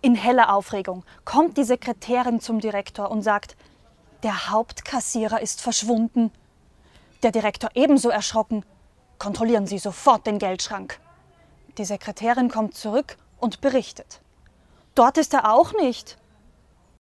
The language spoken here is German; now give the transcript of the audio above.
In heller Aufregung kommt die Sekretärin zum Direktor und sagt, der Hauptkassierer ist verschwunden. Der Direktor ebenso erschrocken. Kontrollieren Sie sofort den Geldschrank. Die Sekretärin kommt zurück und berichtet. Dort ist er auch nicht.